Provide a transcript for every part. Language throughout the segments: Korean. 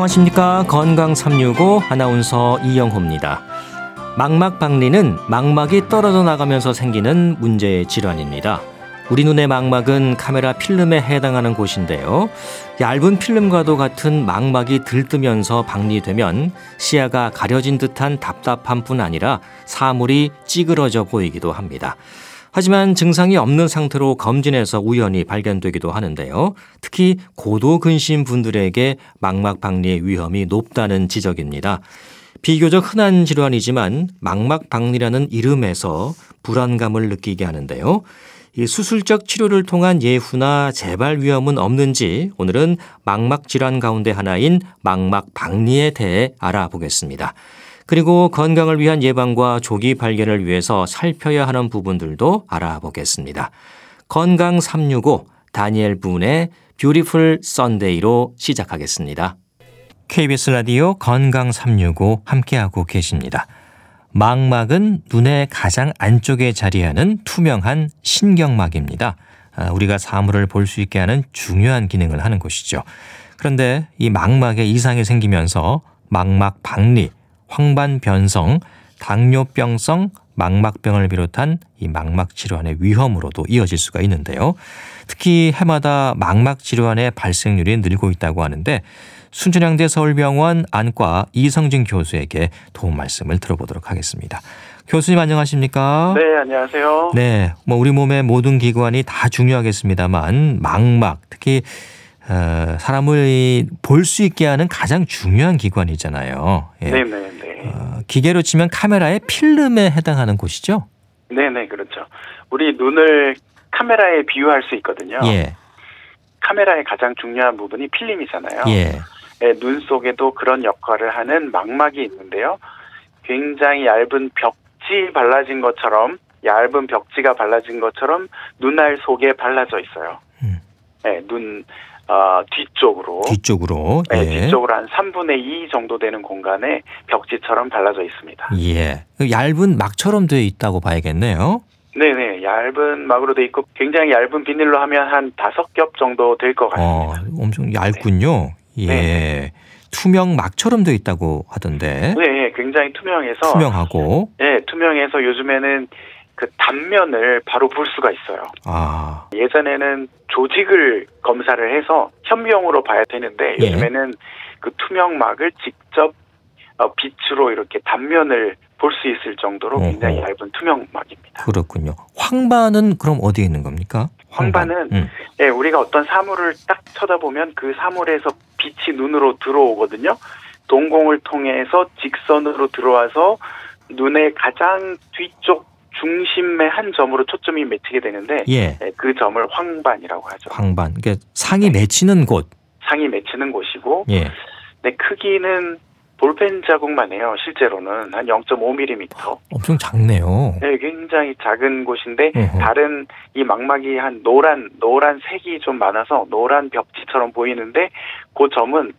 안녕하십니까. 건강 365 아나운서 이영호입니다. 망막박리는 망막이 떨어져 나가면서 생기는 문제의 질환입니다. 우리 눈의 망막은 카메라 필름에 해당하는 곳인데요. 얇은 필름과도 같은 망막이 들뜨면서 박리되면 시야가 가려진 듯한 답답함뿐 아니라 사물이 찌그러져 보이기도 합니다. 하지만 증상이 없는 상태로 검진해서 우연히 발견되기도 하는데요. 특히 고도 근심 분들에게 망막 박리의 위험이 높다는 지적입니다. 비교적 흔한 질환이지만 망막 박리라는 이름에서 불안감을 느끼게 하는데요. 이 수술적 치료를 통한 예후나 재발 위험은 없는지 오늘은 망막 질환 가운데 하나인 망막 박리에 대해 알아보겠습니다. 그리고 건강을 위한 예방과 조기 발견을 위해서 살펴야 하는 부분들도 알아보겠습니다. 건강 365 다니엘 분의 Beautiful Sunday로 시작하겠습니다. KBS 라디오 건강 365 함께하고 계십니다. 망막은 눈의 가장 안쪽에 자리하는 투명한 신경막입니다. 아, 우리가 사물을 볼 수 있게 하는 중요한 기능을 하는 곳이죠. 그런데 이 망막에 이상이 생기면서 망막 박리, 황반 변성, 당뇨병성 망막병을 비롯한 이 망막 질환의 위험으로도 이어질 수가 있는데요. 특히 해마다 망막 질환의 발생률이 늘고 있다고 하는데 순천향대 서울병원 안과 이성진 교수에게 도움 말씀을 들어보도록 하겠습니다. 교수님 안녕하십니까? 네, 안녕하세요. 네, 뭐 우리 몸의 모든 기관이 다 중요하겠습니다만 망막 특히 어, 사람을 볼 수 있게 하는 가장 중요한 기관이잖아요. 예. 네, 네, 네. 어, 기계로 치면 카메라의 필름에 해당하는 곳이죠. 네, 네, 그렇죠. 우리 눈을 카메라에 비유할 수 있거든요. 예. 카메라의 가장 중요한 부분이 필름이잖아요. 예. 네, 눈 속에도 그런 역할을 하는 망막이 있는데요. 굉장히 얇은 벽지 발라진 것처럼 얇은 벽지가 발라진 것처럼 눈알 속에 발라져 있어요. 음. 네, 눈 어, 뒤쪽으로 뒤쪽으로 네, 예. 뒤쪽으로 한 3분의 2 정도 되는 공간에 벽지처럼 발라져 있습니다. 예, 그 얇은 막처럼 되어 있다고 봐야겠네요. 네네 얇은 막으로 돼 있고 굉장히 얇은 비닐로 하면 한 다섯 겹 정도 될 것 같습니다. 어, 엄청 얇군요. 네. 예. 네. 투명 막처럼 되어 있다고 하던데. 네, 굉장히 투명해서 투명하고. 네, 투명해서 요즘에는 그 단면을 바로 볼 수가 있어요. 아. 예전에는 조직을 검사를 해서 현미경으로 봐야 되는데 예. 요즘에는 그 투명막을 직접 어, 빛으로 이렇게 단면을 볼 수 있을 정도로. 굉장히 얇은 투명막입니다. 그렇군요. 황반은 그럼 어디에 있는 겁니까? 황반. 은 음. 예, 우리가 어떤 사물을 딱 쳐다보면 그 사물에서 빛이 눈으로 들어오거든요. 동공을 통해서 직선으로 들어와서 눈의 가장 뒤쪽 중심의 한 점으로 초점이 맺히게 되는데 예. 네, 그 점을 황반이라고 하죠. 황반. 그러니까 상이 네. 맺히는 곳. 상이 맺히는 곳이고 예. 네, 크기는 볼펜 자국만 해요. 실제로는 한 0.5mm. 엄청 작네요. 네, 굉장히 작은 곳인데 어허. 다른 이 망막이 한 노란 노란 색이 좀 많아서 노란 벽지처럼 보이는데 그 점은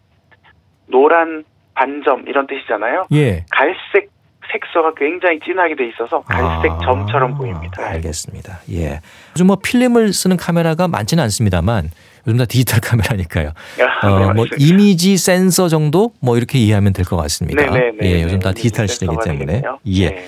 노란 반점 이런 뜻이잖아요. 예. 갈색 색소가 굉장히 진하게 돼 있어서 갈색 아, 점처럼 보입니다. 알겠습니다. 예. 요즘 뭐 필름을 쓰는 카메라가 많지는 않습니다만 요즘 다 디지털 카메라니까요. 아, 어, 네, 뭐 이미지 센서 정도 뭐 이렇게 이해하면 될 것 같습니다. 네네네, 네, 네, 예, 요즘 다 디지털 시대이기 때문에. 예. 네.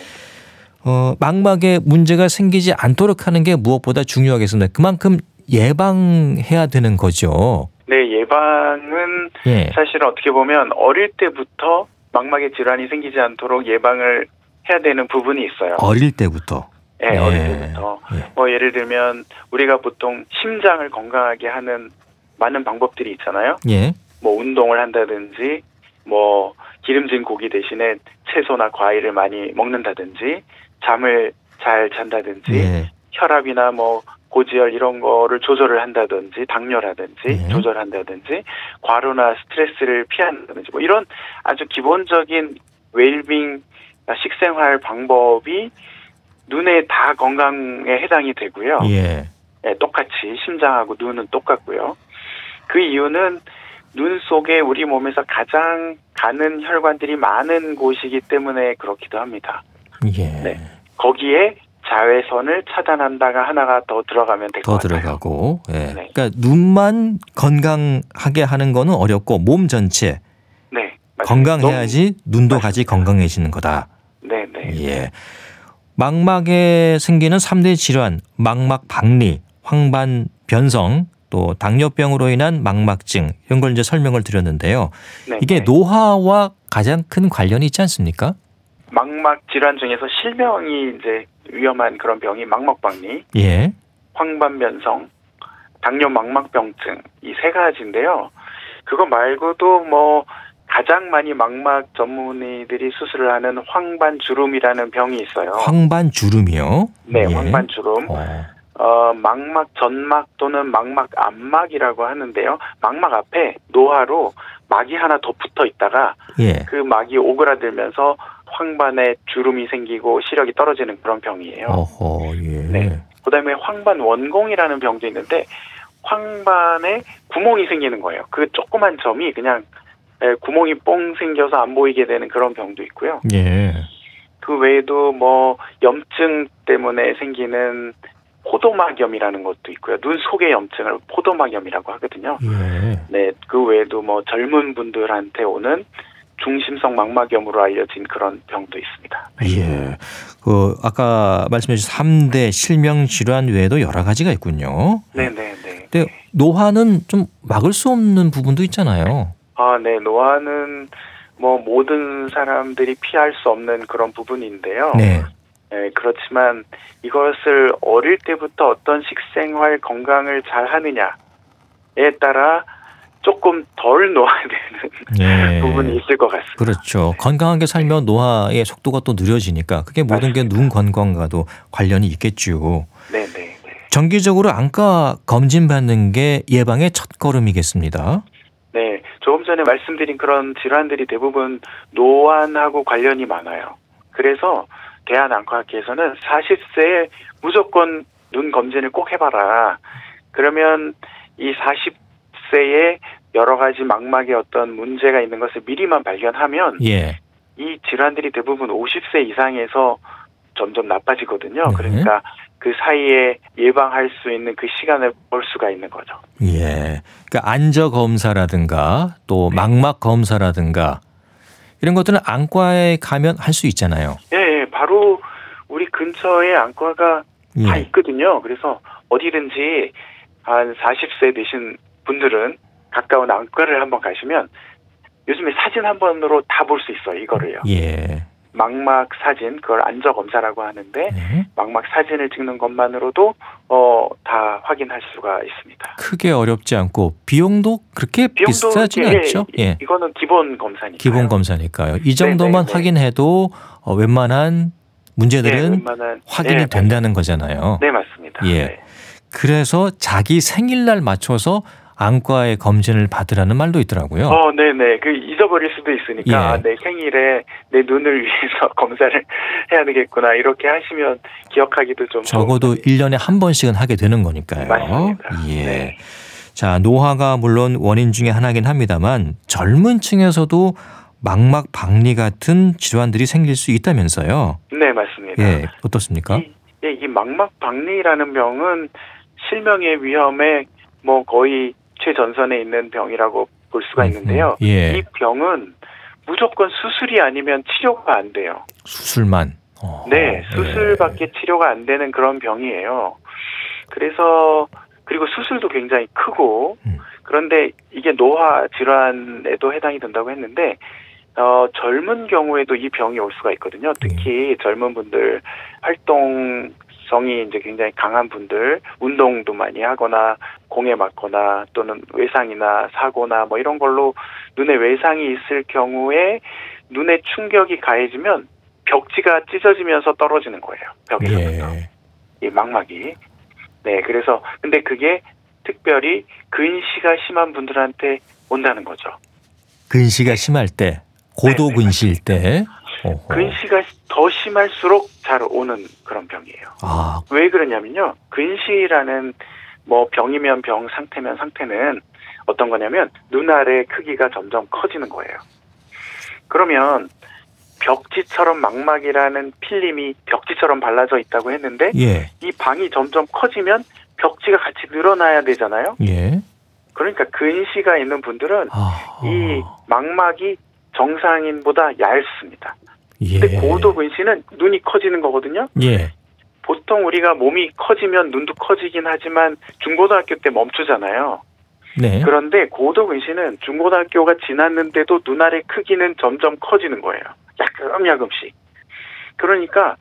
어, 망막에 문제가 생기지 않도록 하는 게 무엇보다 중요하겠습니다. 그만큼 예방해야 되는 거죠. 네, 예방은 예. 사실 어떻게 보면 어릴 때부터 망막에 질환이 생기지 않도록 예방을 해야 되는 부분이 있어요. 어릴 때부터. 네, 예. 어릴 때부터. 예. 뭐 예를 들면 우리가 보통 심장을 건강하게 하는 많은 방법들이 있잖아요. 예. 뭐 운동을 한다든지 뭐 기름진 고기 대신에 채소나 과일을 많이 먹는다든지 잠을 잘 잔다든지 예. 혈압이나 뭐 고지혈 이런 거를 조절을 한다든지 당뇨라든지 네. 조절한다든지 과로나 스트레스를 피한다든지 뭐 이런 아주 기본적인 웰빙 식생활 방법이 눈에 다 건강에 해당이 되고요. 예. 네, 똑같이 심장하고 눈은 똑같고요. 그 이유는 눈 속에 우리 몸에서 가장 가는 혈관들이 많은 곳이기 때문에 그렇기도 합니다. 예. 네. 거기에 자외선을 차단한다가 하나가 더 들어가면 될 것 같아요. 더 들어가고. 예. 네. 그러니까 눈만 건강하게 하는 거는 어렵고 몸 전체 건강해야지 눈도 같이 건강해지는 거다. 네, 네. 예. 망막에 생기는 3대 질환, 망막 박리, 황반 변성, 또 당뇨병으로 인한 망막증 이런 걸 이제 설명을 드렸는데요. 네, 이게 네. 노화와 가장 큰 관련이 있지 않습니까? 망막 질환 중에서 실명이 이제 위험한 그런 병이 망막박리, 예. 황반변성, 당뇨 망막병증 이 세 가지인데요. 그거 말고도 뭐 가장 많이 망막 전문의들이 수술을 하는 황반주름이라는 병이 있어요. 황반주름이요? 네, 예. 황반주름. 어. 어, 망막 전막 또는 망막 앞막이라고 하는데요. 망막 앞에 노화로 막이 하나 더 붙어 있다가 예. 그 막이 오그라들면서 황반에 주름이 생기고 시력이 떨어지는 그런 병이에요. 어허, 예. 네. 그다음에 황반 원공이라는 병도 있는데 황반에 구멍이 생기는 거예요. 그 조그만 점이 그냥 구멍이 뽕 생겨서 안 보이게 되는 그런 병도 있고요. 예. 그 외에도 뭐 염증 때문에 생기는 포도막염이라는 것도 있고요. 눈 속의 염증을 포도막염이라고 하거든요. 예. 네, 그 외에도 뭐 젊은 분들한테 오는 중심성 망막염으로 알려진 그런 병도 있습니다. 예. 그 아까 말씀해 주신 3대 실명 질환 외에도 여러 가지가 있군요. 네, 네, 네. 근데 노화는 좀 막을 수 없는 부분도 있잖아요. 아, 네. 노화는 뭐 모든 사람들이 피할 수 없는 그런 부분인데요. 네. 네, 그렇지만 이것을 어릴 때부터 어떤 식생활 건강을 잘 하느냐에 따라 조금 덜 노화되는 네. 부분이 있을 것 같습니다. 그렇죠. 건강하게 살면 노화의 속도가 또 느려지니까 그게 모든 게 눈 건강과도 관련이 있겠죠. 네, 네. 정기적으로 안과 검진 받는 게 예방의 첫 걸음이겠습니다. 네, 조금 전에 말씀드린 그런 질환들이 대부분 노안하고 관련이 많아요. 그래서 대한안과학회에서는 40세에 무조건 눈 검진을 꼭 해봐라. 그러면 이 40 세에 여러 가지 망막에 어떤 문제가 있는 것을 미리만 발견하면 예. 이 질환들이 대부분 50세 이상에서 점점 나빠지거든요. 네. 그러니까 그 사이에 예방할 수 있는 그 시간을 볼 수가 있는 거죠. 예. 그러니까 안저 검사라든가 또 네. 망막 검사라든가 이런 것들은 안과에 가면 할 수 있잖아요. 예, 예, 바로 우리 근처에 안과가 예. 다 있거든요. 그래서 어디든지 한 40세 되신 분들은 가까운 안과를 한번 가시면 요즘에 사진 한 번으로 다 볼 수 있어요. 이거를요. 예. 망막 사진 그걸 안저 검사라고 하는데 네. 망막 사진을 찍는 것만으로도 어, 다 확인할 수가 있습니다. 크게 어렵지 않고 비용도 그렇게 비용도 비싸지는 예, 않죠? 예. 이거는 기본 검사니까요. 기본 검사니까요. 이 정도만 네네, 네, 네. 확인해도 어, 웬만한 문제들은 네, 웬만한, 확인이 네, 된다는 거잖아요. 네 맞습니다. 예. 네. 그래서 자기 생일날 맞춰서 안과의 검진을 받으라는 말도 있더라고요. 어, 네네. 그 잊어버릴 수도 있으니까 예. 아, 내 생일에 내 눈을 위해서 검사를 해야 되겠구나 이렇게 하시면 기억하기도 좀 적어도 좋은... 1년에 한 번씩은 하게 되는 거니까요. 맞습니다. 예. 네. 자, 노화가 물론 원인 중에 하나긴 합니다만 젊은 층에서도 망막 박리 같은 질환들이 생길 수 있다면서요. 네, 맞습니다. 예, 어떻습니까? 이, 예, 이 망막 박리라는 병은 실명의 위험에 뭐 거의 최전선에 있는 병이라고 볼 수가 음, 있는데요. 예. 이 병은 무조건 수술이 아니면 치료가 안 돼요. 수술만. 어, 네, 수술밖에 예. 치료가 안 되는 그런 병이에요. 그래서 그리고 수술도 굉장히 크고 음. 그런데 이게 노화 질환에도 해당이 된다고 했는데 어, 젊은 경우에도 이 병이 올 수가 있거든요. 특히 음. 젊은 분들 활동 성이 이제 굉장히 강한 분들 운동도 많이 하거나 공에 맞거나 또는 외상이나 사고나 뭐 이런 걸로 눈에 외상이 있을 경우에 눈에 충격이 가해지면 벽지가 찢어지면서 떨어지는 거예요. 벽에서부터 예. 이 망막이. 네, 그래서 근데 그게 특별히 근시가 심한 분들한테 온다는 거죠. 근시가 심할 때, 고도 네, 네 근시일 때. 어허. 근시가 더 심할수록 잘 오는 그런 병이에요. 아. 왜 그러냐면요. 근시라는 뭐 병이면 병, 상태면 상태는 어떤 거냐면 눈알의 크기가 점점 커지는 거예요. 그러면 벽지처럼 망막이라는 필름이 벽지처럼 발라져 있다고 했는데 예. 이 방이 점점 커지면 벽지가 같이 늘어나야 되잖아요. 예. 그러니까 근시가 있는 분들은 아... 이 망막이 정상인보다 얇습니다. 예. 근데 고도 근시는 눈이 커지는 거거든요. 예. 보통 우리가 몸이 커지면 눈도 커지긴 하지만 중고등학교 때 멈추잖아요. 네. 그런데 고도 근시는 중고등학교가 지났는데도 눈알의 크기는 점점 커지는 거예요. 야금야금씩. 그러니까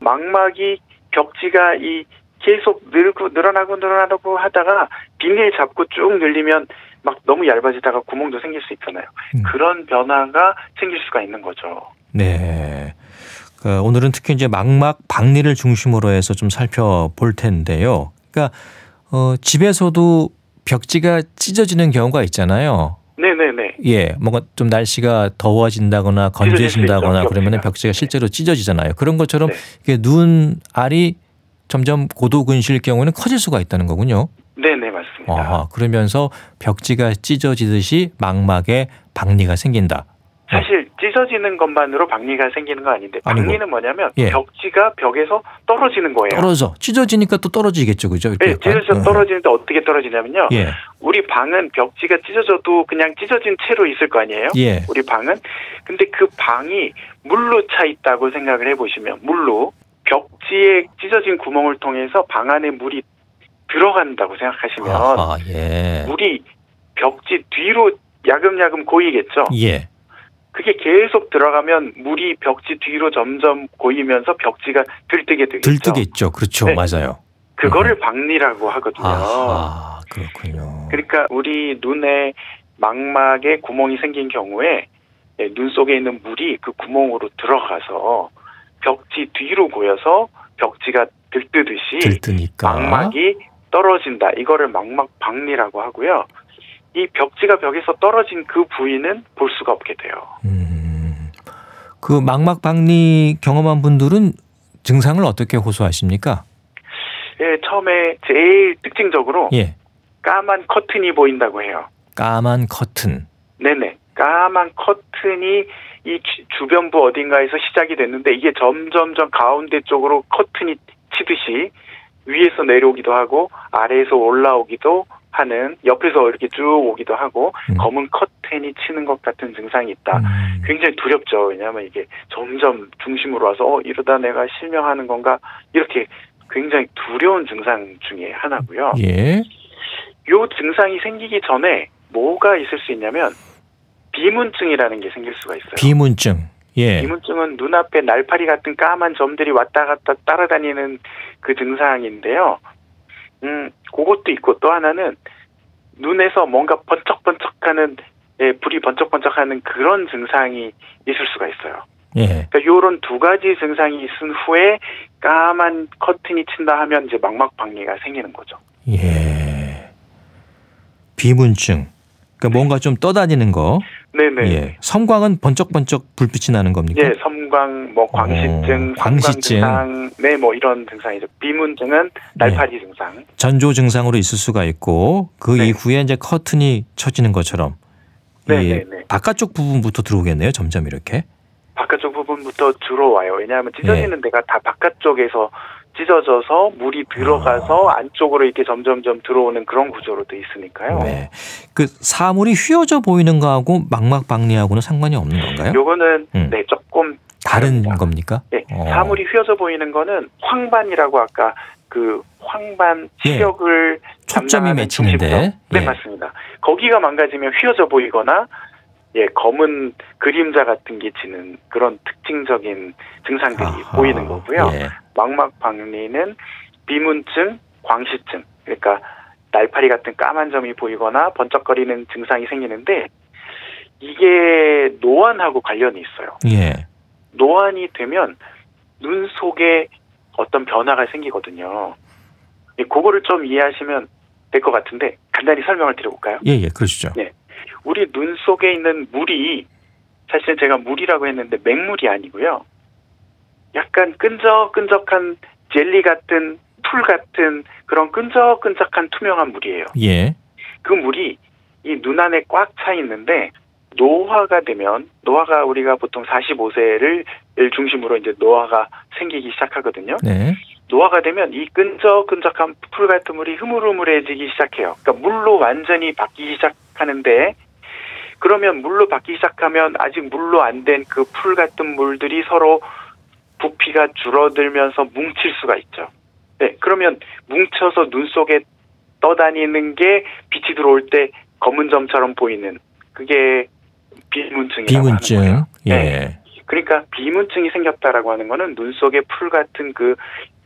망막이 벽지가 이 계속 늘고 늘어나고 늘어나고 하다가 비닐 잡고 쭉 늘리면 막 너무 얇아지다가 구멍도 생길 수 있잖아요. 음. 그런 변화가 생길 수가 있는 거죠. 네. 그 오늘은 특히 이제 망막 박리를 중심으로 해서 좀 살펴볼 텐데요. 그러니까 어, 집에서도 벽지가 찢어지는 경우가 있잖아요. 네네네. 예, 뭔가 좀 날씨가 더워진다거나 건조해진다거나 그러면 벽지가 실제로 찢어지잖아요. 그런 것처럼 네. 이게 눈 알이 점점 고도근시일 경우에는 커질 수가 있다는 거군요. 네네 맞습니다. 아하, 그러면서 벽지가 찢어지듯이 망막에 박리가 생긴다. 사실 찢어지는 것만으로 박리가 생기는 거 아닌데 박리는 아니고. 뭐냐면 예. 벽지가 벽에서 떨어지는 거예요. 떨어져. 찢어지니까 또 떨어지겠죠, 그죠? 네, 찢어져 떨어지는데 어떻게 떨어지냐면요. 예. 우리 방은 벽지가 찢어져도 그냥 찢어진 채로 있을 거 아니에요. 예. 우리 방은 근데 그 방이 물로 차 있다고 생각을 해보시면 물로 벽지에 찢어진 구멍을 통해서 방 안에 물이 들어간다고 생각하시면 아하, 예. 물이 벽지 뒤로 야금야금 고이겠죠. 예. 그게 계속 들어가면 물이 벽지 뒤로 점점 고이면서 벽지가 들뜨게 되겠죠. 들뜨겠죠. 그렇죠. 네. 맞아요. 그거를 음. 박리라고 하거든요. 아, 그렇군요. 그러니까 우리 눈에 망막에 구멍이 생긴 경우에 예, 눈 속에 있는 물이 그 구멍으로 들어가서 벽지 뒤로 고여서 벽지가 들뜨듯이 들뜨니까. 망막이 떨어진다. 이거를 망막 박리라고 하고요. 이 벽지가 벽에서 떨어진 그 부위는 볼 수가 없게 돼요. 음, 그 망막 박리 경험한 분들은 증상을 어떻게 호소하십니까? 예, 처음에 제일 특징적으로 예. 까만 커튼이 보인다고 해요. 까만 커튼. 네네. 까만 커튼이 이 주변부 어딘가에서 시작이 됐는데 이게 점점점 가운데 쪽으로 커튼이 치듯이 위에서 내려오기도 하고 아래에서 올라오기도 하는 옆에서 이렇게 쭉 오기도 하고 음. 검은 커튼이 치는 것 같은 증상이 있다. 음. 굉장히 두렵죠. 왜냐하면 이게 점점 중심으로 와서 어 이러다 내가 실명하는 건가 이렇게 굉장히 두려운 증상 중에 하나고요. 예. 요 증상이 생기기 전에 뭐가 있을 수 있냐면 비문증이라는 게 생길 수가 있어요. 비문증. 예. 비문증은 눈앞에 날파리 같은 까만 점들이 왔다 갔다 따라다니는 그 증상인데요. 음, 그것도 있고 또 하나는 눈에서 뭔가 번쩍번쩍하는 예, 불이 번쩍번쩍하는 그런 증상이 있을 수가 있어요. 예. 그러니까 요런 두 가지 증상이 있은 후에 까만 커튼이 친다 하면 이제 망막 박리가 생기는 거죠. 예. 비문증. 그러니까 뭔가 좀 떠다니는 거. 네네. 예. 섬광은 번쩍번쩍 불빛이 나는 겁니까? 예, 섬광, 뭐 광시증, 어, 광시증, 증상, 네, 뭐 이런 증상이죠. 비문증은 날파리 네. 증상. 전조 증상으로 있을 수가 있고 그 네. 이후에 이제 커튼이 쳐지는 것처럼. 네, 네, 바깥쪽 부분부터 들어오겠네요. 점점 이렇게. 바깥쪽 부분부터 들어와요. 왜냐하면 찢어지는 예. 데가 다 바깥쪽에서 찢어져서 물이 들어가서 아. 안쪽으로 이렇게 점점점 들어오는 그런 구조로 돼 있으니까요. 네. 그 사물이 휘어져 보이는 거하고 망막박리하고는 상관이 없는 건가요? 요거는 음. 네, 조금 다른 다릅니다. 겁니까? 네. 어. 사물이 휘어져 보이는 거는 황반이라고 아까 그 황반 시력을 예. 초점이 맺히는데 네, 예. 맞습니다. 거기가 망가지면 휘어져 보이거나 예, 검은 그림자 같은 게 지는 그런 특징적인 증상들이 아하, 보이는 거고요. 예. 망막 박리는 비문증, 광시증, 그러니까 날파리 같은 까만 점이 보이거나 번쩍거리는 증상이 생기는데 이게 노안하고 관련이 있어요. 예. 노안이 되면 눈 속에 어떤 변화가 생기거든요. 예, 그거를 좀 이해하시면 될 것 같은데 간단히 설명을 드려볼까요? 예, 예, 그러시죠. 네. 우리 눈 속에 있는 물이 사실 제가 물이라고 했는데 맹물이 아니고요. 약간 끈적끈적한 젤리 같은 풀 같은 그런 끈적끈적한 투명한 물이에요. 예. 그 물이 이 눈 안에 꽉 차 있는데 노화가 되면 노화가 우리가 보통 45세를 중심으로 이제 노화가 생기기 시작하거든요. 네. 노화가 되면 이 끈적끈적한 풀 같은 물이 흐물흐물해지기 시작해요. 그러니까 물로 완전히 바뀌기 시작하는데 그러면 물로 바뀌기 시작하면 아직 물로 안 된 그 풀 같은 물들이 서로 부피가 줄어들면서 뭉칠 수가 있죠. 네, 그러면 뭉쳐서 눈 속에 떠다니는 게 빛이 들어올 때 검은 점처럼 보이는 그게 비문증이라고 비문증. 하는 거예요. 예. 네. 그러니까 비문증이 생겼다라고 하는 거는 눈 속에 풀 같은 그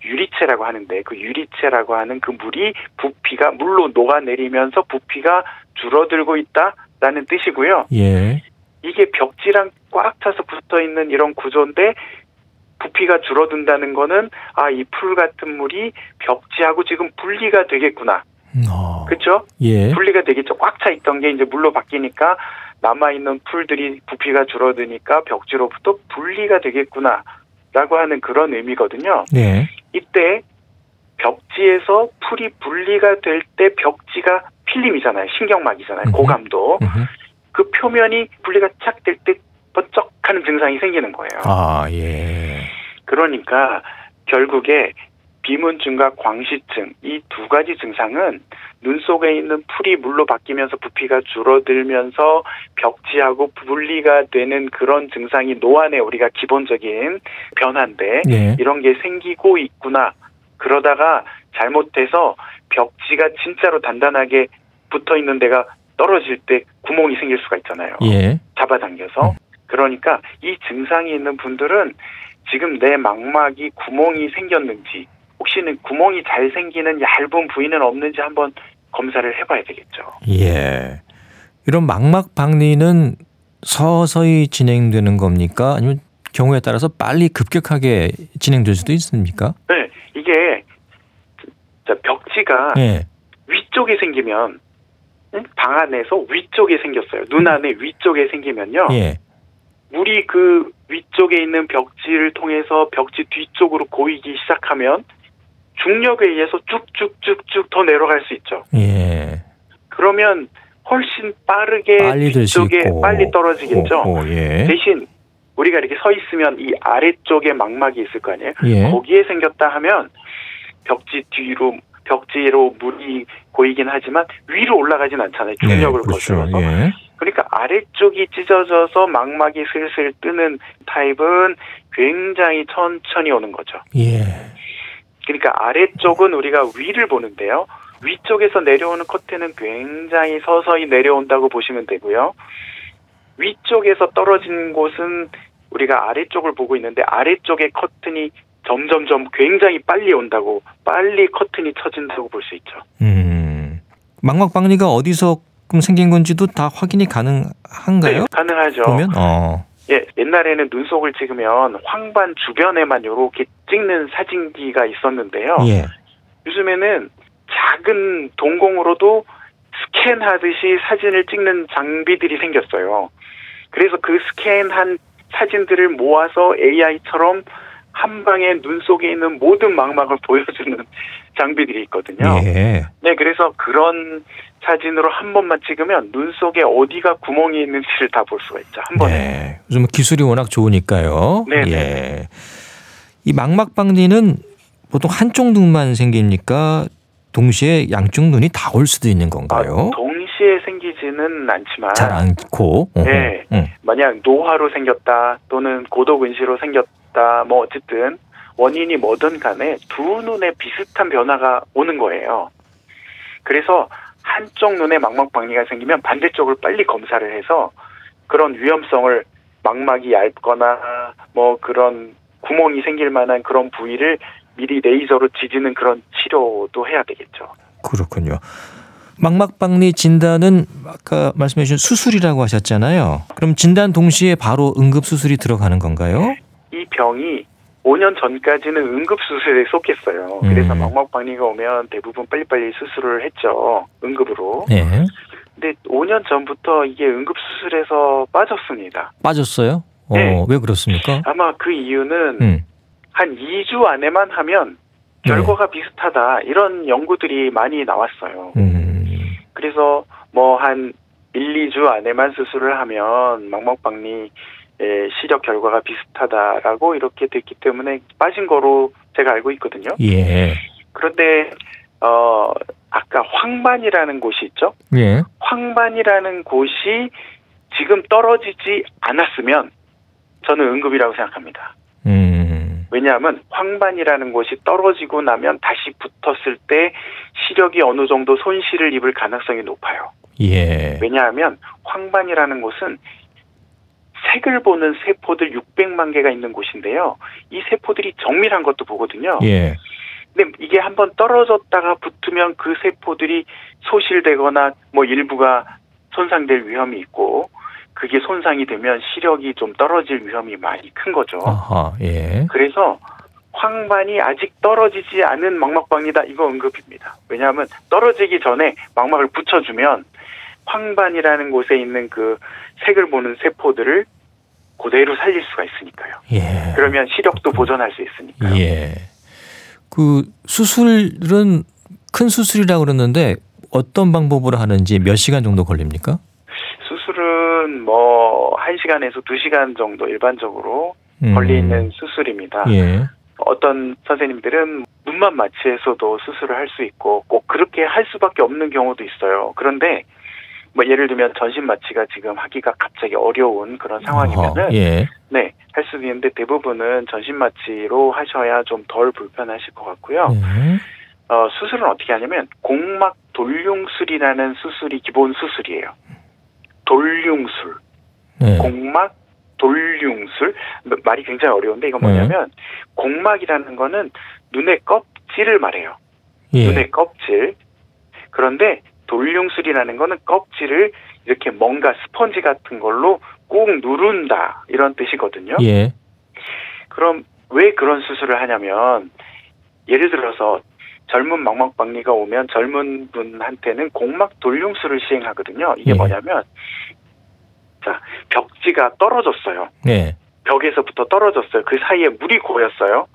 유리체라고 하는데 그 유리체라고 하는 그 물이 부피가 물로 녹아내리면서 부피가 줄어들고 있다라는 뜻이고요. 예. 이게 벽지랑 꽉 차서 붙어 있는 이런 구조인데 부피가 줄어든다는 거는 아 이 풀 같은 물이 벽지하고 지금 분리가 되겠구나. 어. 그렇죠? 예. 분리가 되겠죠. 꽉 차 있던 게 이제 물로 바뀌니까 남아 있는 풀들이 부피가 줄어드니까 벽지로부터 분리가 되겠구나 라고 하는 그런 의미거든요. 네. 이때 벽지에서 풀이 분리가 될 때 벽지가 필름이잖아요. 신경막이잖아요. 음흠. 고감도. 음흠. 그 표면이 분리가 착 될 때 번쩍 하는 증상이 생기는 거예요. 아, 예. 그러니까 결국에 비문증과 광시증 이 두 가지 증상은 눈 속에 있는 풀이 물로 바뀌면서 부피가 줄어들면서 벽지하고 분리가 되는 그런 증상이 노안의 우리가 기본적인 변화인데 네. 이런 게 생기고 있구나. 그러다가 잘못해서 벽지가 진짜로 단단하게 붙어 있는 데가 떨어질 때 구멍이 생길 수가 있잖아요. 예. 잡아당겨서. 음. 그러니까 이 증상이 있는 분들은 지금 내 망막이 구멍이 생겼는지 혹시는 구멍이 잘 생기는 얇은 부위는 없는지 한번 검사를 해봐야 되겠죠. 예. 이런 망막 박리는 서서히 진행되는 겁니까? 아니면 경우에 따라서 빨리 급격하게 진행될 수도 있습니까? 네, 이게 벽지가 예. 위쪽에 생기면 방 안에서 위쪽에 생겼어요. 눈 안에 위쪽에 생기면요. 예. 물이 그 위쪽에 있는 벽지를 통해서 벽지 뒤쪽으로 고이기 시작하면 중력에 의해서 쭉쭉쭉쭉 더 내려갈 수 있죠. 예. 그러면 훨씬 빠르게 빨리 뒤쪽에 빨리 떨어지겠죠. 오, 오, 예. 대신 우리가 이렇게 서 있으면 이 아래쪽에 망막이 있을 거 아니에요. 예. 거기에 생겼다 하면 벽지 뒤로 벽지로 물이 고이긴 하지만 위로 올라가진 않잖아요. 중력을 네, 그렇죠. 거슬러서. 예. 그러니까 아래쪽이 찢어져서 망막이 슬슬 뜨는 타입은 굉장히 천천히 오는 거죠. 예. 그러니까 아래쪽은 우리가 위를 보는데요. 위쪽에서 내려오는 커튼은 굉장히 서서히 내려온다고 보시면 되고요. 위쪽에서 떨어진 곳은 우리가 아래쪽을 보고 있는데 아래쪽의 커튼이 점점점 굉장히 빨리 온다고 빨리 커튼이 쳐진다고 볼 수 있죠. 음, 망막박리가 어디서 생긴 건지도 다 확인이 가능한가요? 네, 가능하죠. 보면 어. 예, 옛날에는 눈속을 찍으면 황반 주변에만 이렇게 찍는 사진기가 있었는데요. 예. 요즘에는 작은 동공으로도 스캔하듯이 사진을 찍는 장비들이 생겼어요. 그래서 그 스캔한 사진들을 모아서 AI처럼 한 방에 눈 속에 있는 모든 망막을 보여주는 장비들이 있거든요. 예. 네, 그래서 그런 사진으로 한 번만 찍으면 눈 속에 어디가 구멍이 있는지를 다 볼 수가 있죠. 한 번에. 네. 요즘 기술이 워낙 좋으니까요. 네. 네. 예. 이 망막 박리는 보통 한쪽 눈만 생깁니까? 동시에 양쪽 눈이 다 올 수도 있는 건가요? 아, 동시에 생기지는 않지만 잘 않고. 네. 응. 만약 노화로 생겼다 또는 고독 근시로 생겼다 뭐 어쨌든 원인이 뭐든 간에 두 눈에 비슷한 변화가 오는 거예요. 그래서 한쪽 눈에 망막 박리가 생기면 반대쪽을 빨리 검사를 해서 그런 위험성을 망막이 얇거나 뭐 그런 구멍이 생길 만한 그런 부위를 미리 레이저로 지지는 그런 치료도 해야 되겠죠. 그렇군요. 망막박리 진단은 아까 말씀해 주신 수술이라고 하셨잖아요. 그럼 진단 동시에 바로 응급 수술이 들어가는 건가요? 이 병이 5년 전까지는 응급수술에 속했어요. 음. 그래서 망막박리가 오면 대부분 빨리빨리 수술을 했죠. 응급으로. 네. 근데 5년 전부터 이게 응급수술에서 빠졌습니다. 빠졌어요? 어, 네. 왜 그렇습니까? 아마 그 이유는 음. 한 2주 안에만 하면 결과가 네. 비슷하다. 이런 연구들이 많이 나왔어요. 음. 그래서 뭐 한 1, 2주 안에만 수술을 하면 망막박리 예, 시력 결과가 비슷하다라고 이렇게 됐기 때문에 빠진 거로 제가 알고 있거든요. 예. 그런데 어 아까 황반이라는 곳이 있죠. 예. 황반이라는 곳이 지금 떨어지지 않았으면 저는 응급이라고 생각합니다. 음. 왜냐하면 황반이라는 곳이 떨어지고 나면 다시 붙었을 때 시력이 어느 정도 손실을 입을 가능성이 높아요. 예. 왜냐하면 황반이라는 곳은 색을 보는 세포들 600만 개가 있는 곳인데요. 이 세포들이 정밀한 것도 보거든요. 예. 근데 이게 한번 떨어졌다가 붙으면 그 세포들이 소실되거나 뭐 일부가 손상될 위험이 있고 그게 손상이 되면 시력이 좀 떨어질 위험이 많이 큰 거죠. 아하, 예. 그래서 황반이 아직 떨어지지 않은 망막박리다 이거 응급입니다. 왜냐하면 떨어지기 전에 망막을 붙여주면 황반이라는 곳에 있는 그 색을 보는 세포들을 그대로 살릴 수가 있으니까요. 예. 그러면 시력도 보존할 수 있으니까요. 예. 그 수술은 큰 수술이라고 그러는데 어떤 방법으로 하는지 몇 시간 정도 걸립니까? 수술은 뭐 1시간에서 2시간 정도 일반적으로 음. 걸리는 수술입니다. 예. 어떤 선생님들은 눈만 마취해서도 수술을 할 수 있고 꼭 그렇게 할 수밖에 없는 경우도 있어요. 그런데 뭐 예를 들면 전신 마취가 지금 하기가 갑자기 어려운 그런 상황이면은 예. 네, 할수 있는데 대부분은 전신 마취로 하셔야 좀 덜 불편하실 것 같고요. 예. 어, 수술은 어떻게 하냐면 공막 돌융술이라는 수술이 기본 수술이에요. 돌융술. 네. 공막 돌융술. 말이 굉장히 어려운데 이건 뭐냐면 네. 공막이라는 거는 눈의 껍질을 말해요. 예. 눈의 껍질. 그런데 돌융술이라는 거는 껍질을 이렇게 뭔가 스펀지 같은 걸로 꾹 누른다 이런 뜻이거든요. 예. 그럼 왜 그런 수술을 하냐면 예를 들어서 젊은 망막박리가 오면 젊은 분한테는 공막 돌융술을 시행하거든요. 이게 예. 뭐냐면 자 벽지가 떨어졌어요. 예. 벽에서부터 떨어졌어요. 그 사이에 물이 고였어요.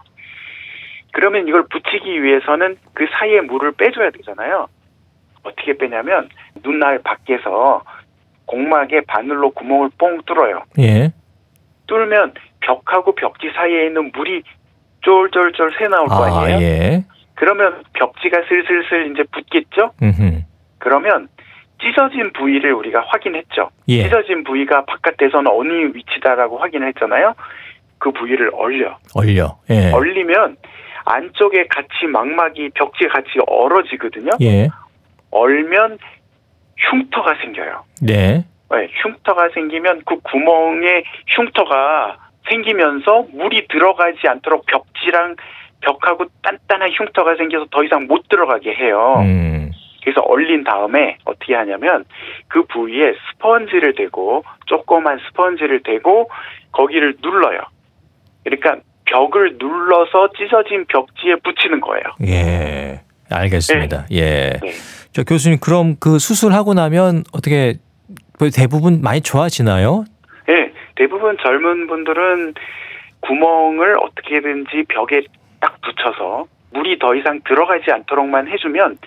그러면 이걸 붙이기 위해서는 그 사이에 물을 빼줘야 되잖아요. 어떻게 빼냐면 눈알 밖에서 공막에 바늘로 구멍을 뽕 뚫어요. 예. 뚫으면 벽하고 벽지 사이에 있는 물이 쫄쫄쫄 새 나올 거 아, 아니에요. 예. 그러면 벽지가 슬슬슬 이제 붙겠죠. 음흠. 그러면 찢어진 부위를 우리가 확인했죠. 예. 찢어진 부위가 바깥에서는 어느 위치다라고 확인했잖아요. 그 부위를 얼려. 얼려. 예. 얼리면 안쪽에 같이 망막이 벽지 같이 얼어지거든요. 예. 얼면 흉터가 생겨요. 네. 네. 흉터가 생기면 그 구멍에 흉터가 생기면서 물이 들어가지 않도록 벽지랑 벽하고 단단한 흉터가 생겨서 더 이상 못 들어가게 해요. 음. 그래서 얼린 다음에 어떻게 하냐면 그 부위에 스펀지를 대고 조그만 스펀지를 대고 거기를 눌러요. 그러니까 벽을 눌러서 찢어진 벽지에 붙이는 거예요. 예. 알겠습니다. 네. 예. 네. 저 교수님 그럼 그 수술하고 나면 어떻게 대부분 많이 좋아지나요? 네. 대부분 젊은 분들은 구멍을 어떻게든지 벽에 딱 붙여서 물이 더 이상 들어가지 않도록만 해주면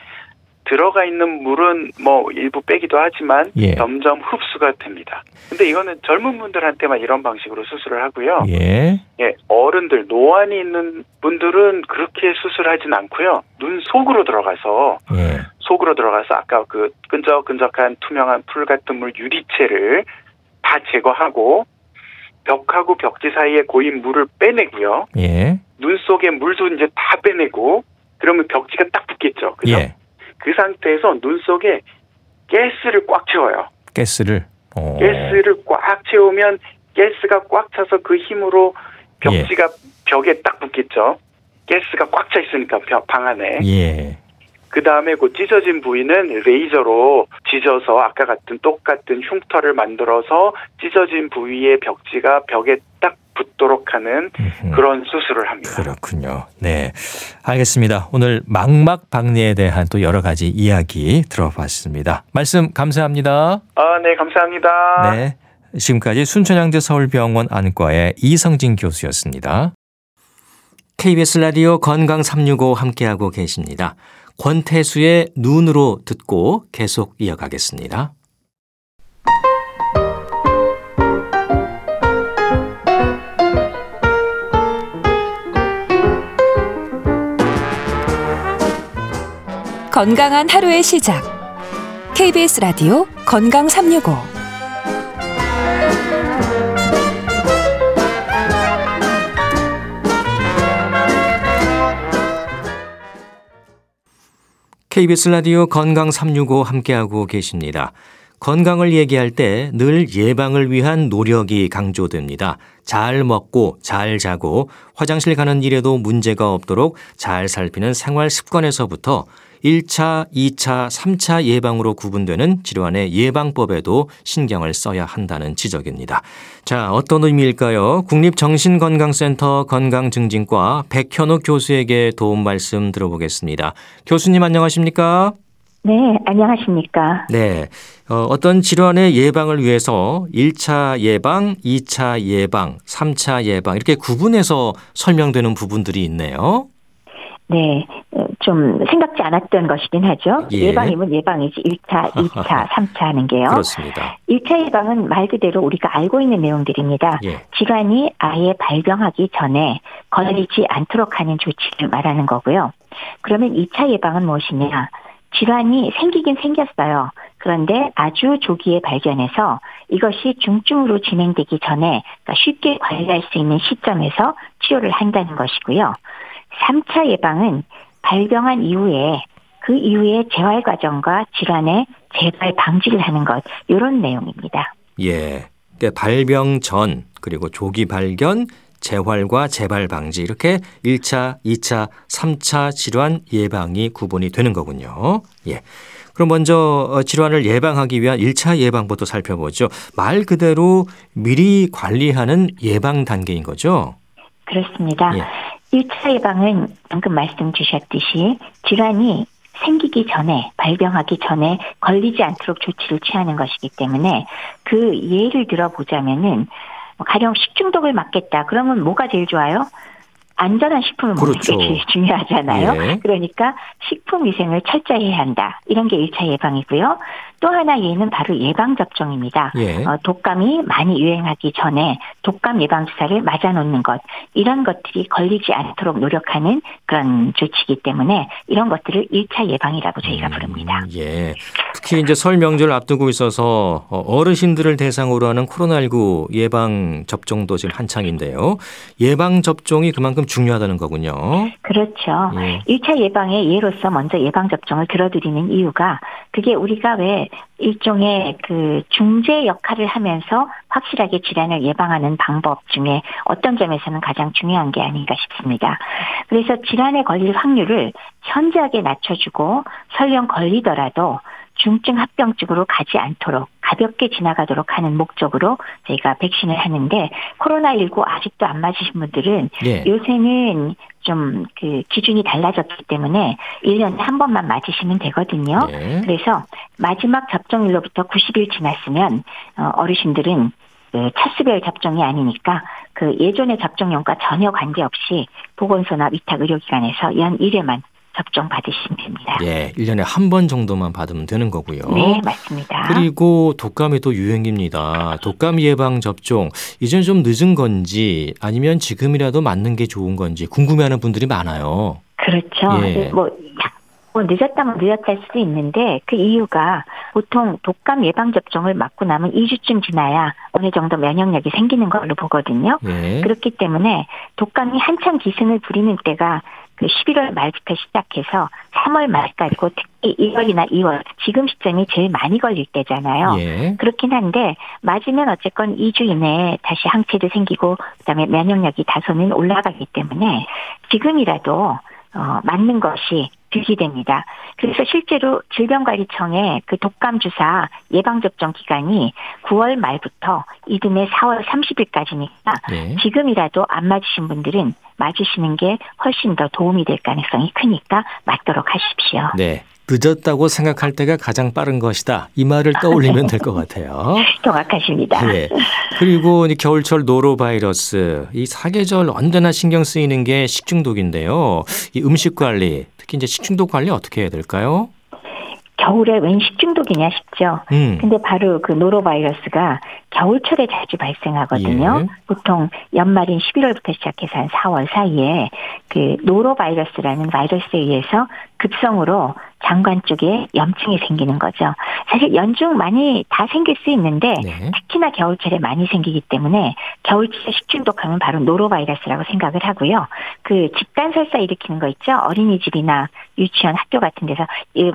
들어가 있는 물은 뭐 일부 빼기도 하지만 예. 점점 흡수가 됩니다. 근데 이거는 젊은 분들한테만 이런 방식으로 수술을 하고요. 예. 예, 어른들 노안이 있는 분들은 그렇게 수술하진 않고요. 눈 속으로 들어가서 예. 속으로 들어가서 아까 그 끈적끈적한 투명한 풀 같은 물 유리체를 다 제거하고 벽하고 벽지 사이에 고인 물을 빼내고요. 예. 눈 속에 물도 이제 다 빼내고 그러면 벽지가 딱 붙겠죠. 그죠? 예. 그 상태에서 눈 속에 가스를 꽉 채워요. 가스를? 오. 가스를 꽉 채우면 가스가 꽉 차서 그 힘으로 벽지가 예. 벽에 딱 붙겠죠. 가스가 꽉 차 있으니까 방 안에. 예. 그 다음에 그 찢어진 부위는 레이저로 찢어서 아까 같은 똑같은 흉터를 만들어서 찢어진 부위의 벽지가 벽에 딱 붙도록 하는 그런 수술을 합니다. 그렇군요. 네. 알겠습니다. 오늘 망막 박리에 대한 또 여러 가지 이야기 들어봤습니다. 말씀 감사합니다. 아, 네, 감사합니다. 네. 지금까지 순천향대 서울병원 안과의 이성진 교수였습니다. KBS 라디오 건강 365 함께하고 계십니다. 권태수의 눈으로 듣고 계속 이어가겠습니다. 건강한 하루의 시작. KBS 라디오 건강 365 KBS 라디오 건강 365 함께하고 계십니다. 건강을 얘기할 때 늘 예방을 위한 노력이 강조됩니다. 잘 먹고 잘 자고 화장실 가는 일에도 문제가 없도록 잘 살피는 생활 습관에서부터 1차, 2차, 3차 예방으로 구분되는 질환의 예방법에도 신경을 써야 한다는 지적입니다. 자, 어떤 의미일까요? 국립정신건강센터 건강증진과 백현욱 교수에게 도움 말씀 들어보겠습니다. 교수님 안녕하십니까? 네, 안녕하십니까? 네. 어, 어떤 질환의 예방을 위해서 1차 예방, 2차 예방, 3차 예방 이렇게 구분해서 설명되는 부분들이 있네요. 네, 어, 좀 생각지 않았던 것이긴 하죠. 예. 방이면 예방이지 1차, 2차, 3차 하는 게요. 그렇습니다. 1차 예방은 말 그대로 우리가 알고 있는 내용들입니다. 예. 질환이 아예 발병하기 전에 걸리지 않도록 하는 조치를 말하는 거고요. 그러면 2차 예방은 무엇이냐? 질환이 생기긴 생겼어요. 그런데 아주 조기에 발견해서 이것이 중증으로 진행되기 전에 그러니까 쉽게 관리할 수 있는 시점에서 치료를 한다는 것이고요. 3차 예방은 발병한 이후에 그 이후에 재활 과정과 질환의 재발 방지를 하는 것 이런 내용입니다. 예. 그러니까 발병 전 그리고 조기 발견 재활과 재발 방지 이렇게 1차, 2차, 3차 질환 예방이 구분이 되는 거군요. 예. 그럼 먼저 어, 질환을 예방하기 위한 1차 예방부터 살펴보죠. 말 그대로 미리 관리하는 예방 단계인 거죠? 그렇습니다. 예. 1차 예방은 방금 말씀 주셨듯이 질환이 생기기 전에 발병하기 전에 걸리지 않도록 조치를 취하는 것이기 때문에 그 예를 들어 보자면은 뭐 가령 식중독을 막겠다. 그러면 뭐가 제일 좋아요? 안전한 식품을 먹는 그렇죠. 게 제일 중요하잖아요. 예. 그러니까 식품 위생을 철저히 해야 한다. 이런 게 1차 예방이고요. 또 하나 예는 바로 예방 접종입니다. 예. 어, 독감이 많이 유행하기 전에 독감 예방 주사를 맞아 놓는 것 이런 것들이 걸리지 않도록 노력하는 그런 조치이기 때문에 이런 것들을 1차 예방이라고 저희가 음, 부릅니다. 예. 특히 이제 설 명절 앞두고 있어서 어, 어르신들을 대상으로 하는 코로나19 예방 접종도 지금 한창인데요. 예방 접종이 그만큼 중요하다는 거군요. 그렇죠. 예. 1차 예방의 예로서 먼저 예방 접종을 들어드리는 이유가 그게 우리가 왜 일종의 그 중재 역할을 하면서 확실하게 질환을 예방하는 방법 중에 어떤 점에서는 가장 중요한 게 아닌가 싶습니다. 그래서 질환에 걸릴 확률을 현저하게 낮춰주고 설령 걸리더라도 중증 합병증으로 가지 않도록 가볍게 지나가도록 하는 목적으로 저희가 백신을 하는데 코로나19 아직도 안 맞으신 분들은 예. 요새는 좀 그 기준이 달라졌기 때문에 1년에 한 번만 맞으시면 되거든요. 예. 그래서 마지막 접종일로부터 90일 지났으면 어, 어르신들은 그 차수별 접종이 아니니까 그 예전의 접종용과 전혀 관계없이 보건소나 위탁 의료기관에서 연 1회만 접종 받으시면 됩니다. 예, 1년에 한 번 정도만 받으면 되는 거고요. 네, 맞습니다. 그리고 독감이 또 유행입니다. 독감 예방 접종 이제는 좀 늦은 건지 아니면 지금이라도 맞는 게 좋은 건지 궁금해하는 분들이 많아요. 그렇죠. 예. 네, 뭐, 뭐 늦었다면 늦었다 할 수도 있는데 그 이유가 보통 독감 예방 접종을 맞고 나면 2주쯤 지나야 어느 정도 면역력이 생기는 걸로 보거든요. 예. 그렇기 때문에 독감이 한참 기승을 부리는 때가 그 11월 말부터 시작해서 3월 말까지고 특히 1월이나 2월 지금 시점이 제일 많이 걸릴 때잖아요. 예. 그렇긴 한데 맞으면 어쨌건 2주 이내에 다시 항체도 생기고 그다음에 면역력이 다소는 올라가기 때문에 지금이라도 어, 맞는 것이 득이됩니다. 그래서 실제로 질병관리청의 그 독감 주사 예방 접종 기간이 9월 말부터 이듬해 4월 30일까지니까 네. 지금이라도 안 맞으신 분들은 맞으시는 게 훨씬 더 도움이 될 가능성이 크니까 맞도록 하십시오. 네. 늦었다고 생각할 때가 가장 빠른 것이다. 이 말을 떠올리면 될 것 같아요. 정확하십니다. 네. 그리고 겨울철 노로바이러스, 이 사계절 언제나 신경 쓰이는 게 식중독인데요. 이 음식 관리, 특히 이제 식중독 관리 어떻게 해야 될까요? 겨울에 웬 식중독이냐 싶죠. 음. 근데 바로 그 노로바이러스가 겨울철에 자주 발생하거든요. 예. 보통 연말인 11월부터 시작해서 한 4월 사이에 그 노로바이러스라는 바이러스에 의해서 급성으로 장관 쪽에 염증이 생기는 거죠. 사실 연중 많이 다 생길 수 있는데 네. 특히나 겨울철에 많이 생기기 때문에 겨울철 식중독하면 바로 노로바이러스라고 생각을 하고요. 그 집단 설사 일으키는 거 있죠. 어린이집이나 유치원, 학교 같은 데서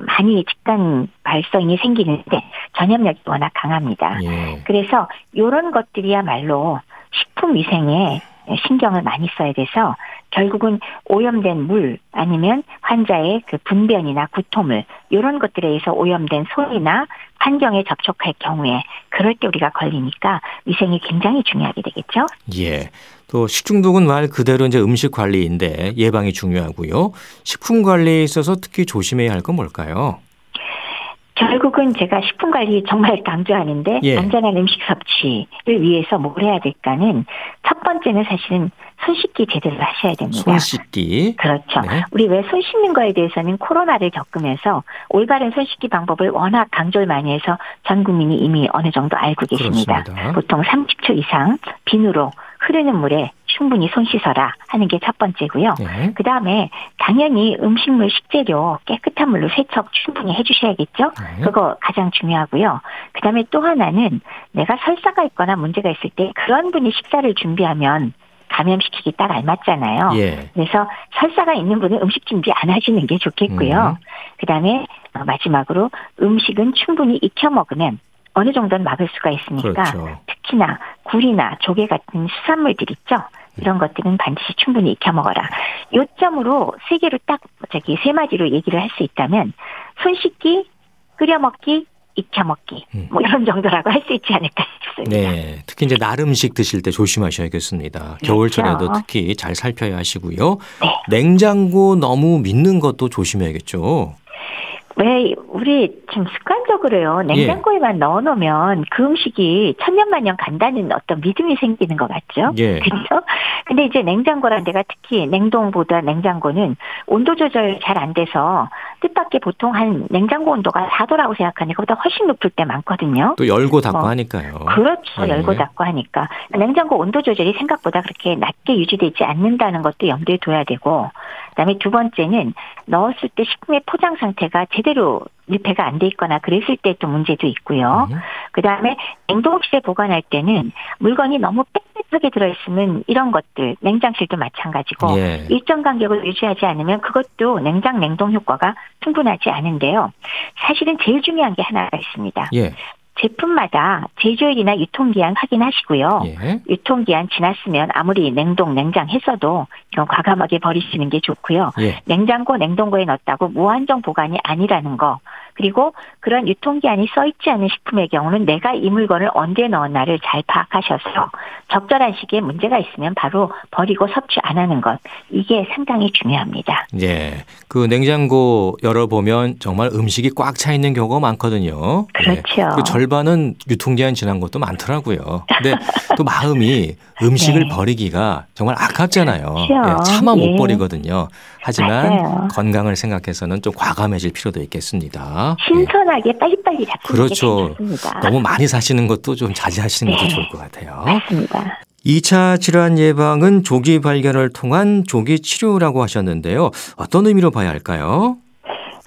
많이 집단 발성이 생기는데 전염력이 워낙 강합니다. 예. 그래서 이런 것들이야말로 식품 위생에 신경을 많이 써야 돼서 결국은 오염된 물 아니면 환자의 그 분변이나 구토물 이런 것들에 의해서 오염된 소리나 환경에 접촉할 경우에 그럴 때 우리가 걸리니까 위생이 굉장히 중요하게 되겠죠. 예. 또 식중독은 말 그대로 이제 음식 관리인데 예방이 중요하고요. 식품 관리에 있어서 특히 조심해야 할 건 뭘까요? 결국은 제가 식품 관리 정말 강조하는데 예. 안전한 음식 섭취를 위해서 뭘 해야 될까는 첫 번째는 사실은 손 씻기 제대로 하셔야 됩니다. 손 씻기. 그렇죠. 네. 우리 왜 손 씻는 거에 대해서는 코로나를 겪으면서 올바른 손 씻기 방법을 워낙 강조를 많이 해서 전 국민이 이미 어느 정도 알고 계십니다. 그렇습니다. 보통 30초 이상 비누로 흐르는 물에 충분히 손 씻어라 하는 게 첫 번째고요. 네. 그 다음에 당연히 음식물 식재료 깨끗한 물로 세척 충분히 해주셔야겠죠. 네. 그거 가장 중요하고요. 그 다음에 또 하나는 내가 설사가 있거나 문제가 있을 때 그런 분이 식사를 준비하면 감염시키기 딱 알맞잖아요. 예. 그래서 설사가 있는 분은 음식 준비 안 하시는 게 좋겠고요. 음. 그다음에 어, 마지막으로 음식은 충분히 익혀 먹으면 어느 정도는 막을 수가 있으니까 그렇죠. 특히나 굴이나 조개 같은 수산물들 있죠. 이런 것들은 반드시 충분히 익혀 먹어라. 요점으로 세 개로 딱 저기 세 마디로 얘기를 할 수 있다면 손 씻기, 끓여 먹기, 익혀 먹기 음. 뭐 이런 정도라고 할 수 있지 않을까 싶습니다. 네, 특히 이제 나름 식 드실 때 조심하셔야겠습니다. 그렇죠. 겨울철에도 특히 잘 살펴야 하시고요. 네. 냉장고 너무 믿는 것도 조심해야겠죠. 왜 우리 좀 습관적으로요 냉장고에만 예. 넣어놓으면 그 음식이 천년만년 간다는 어떤 믿음이 생기는 것 같죠. 예. 그렇죠. 근데 이제 냉장고란 데가 특히 냉동보다 냉장고는 온도 조절 잘 안 돼서 뜻밖의 보통 한 냉장고 온도가 4도라고 생각하는 것보다 훨씬 높을 때 많거든요. 또 열고 닫고 어, 하니까요. 그렇죠. 예. 열고 닫고 하니까 냉장고 온도 조절이 생각보다 그렇게 낮게 유지되지 않는다는 것도 염두에 둬야 되고 그다음에 두 번째는 넣었을 때 식품의 포장 상태가 제 대로 밀폐가 안 돼 있거나 그랬을 때 또 문제도 있고요. 음. 그다음에 냉동실에 보관할 때는 물건이 너무 빽빽하게 들어있으면 이런 것들 냉장실도 마찬가지고 예. 일정 간격을 유지하지 않으면 그것도 냉장 냉동 효과가 충분하지 않은데요. 사실은 제일 중요한 게 하나가 있습니다. 예. 제품마다 제조일이나 유통기한 확인하시고요. 예. 유통기한 지났으면 아무리 냉동, 냉장했어도 이건 과감하게 버리시는 게 좋고요. 예. 냉장고, 냉동고에 넣었다고 무한정 보관이 아니라는 거. 그리고 그런 유통기한이 써 있지 않은 식품의 경우는 내가 이 물건을 언제 넣었나를 잘 파악하셔서 적절한 시기에 문제가 있으면 바로 버리고 섭취 안 하는 것. 이게 상당히 중요합니다. 예. 그 냉장고 열어보면 정말 음식이 꽉 차 있는 경우가 많거든요. 그렇죠. 예. 그 절반은 유통기한 지난 것도 많더라고요. 근데 또 마음이 음식을 네. 버리기가 정말 아깝잖아요. 그렇죠. 예, 차마 못 예. 버리거든요. 하지만 맞아요. 건강을 생각해서는 좀 과감해질 필요도 있겠습니다. 신선하게 예. 빨리빨리 잡히는 그렇죠. 게 좋습니다. 너무 많이 사시는 것도 좀 자제하시는 것도 네. 좋을 것 같아요. 맞습니다. 2차 질환 예방은 조기 발견을 통한 조기 치료라고 하셨는데요. 어떤 의미로 봐야 할까요?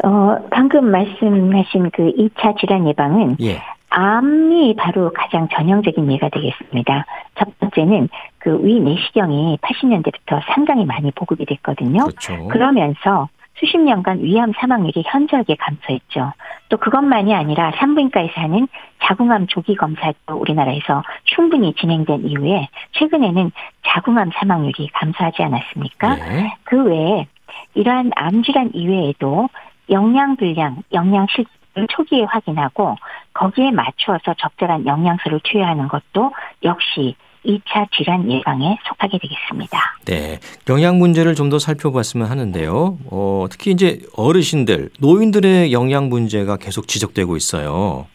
어, 방금 말씀하신 그 2차 질환 예방은 예. 암이 바로 가장 전형적인 예가 되겠습니다. 첫 번째는 그 위 내시경이 80년대부터 상당히 많이 보급이 됐거든요. 그렇죠. 그러면서 수십 년간 위암 사망률이 현저하게 감소했죠. 또 그것만이 아니라 산부인과에서 하는 자궁암 조기 검사도 우리나라에서 충분히 진행된 이후에 최근에는 자궁암 사망률이 감소하지 않았습니까? 네. 그 외에 이러한 암 질환 이외에도 영양 불량, 영양 실을 초기에 확인하고 거기에 맞추어서 적절한 영양소를 투여하는 것도 역시 2차 질환 예방에 속하게 되겠습니다. 네. 영양 문제를 좀 더 살펴봤으면 하는데요. 어, 특히 이제 어르신들, 노인들의 영양 문제가 계속 지적되고 있어요.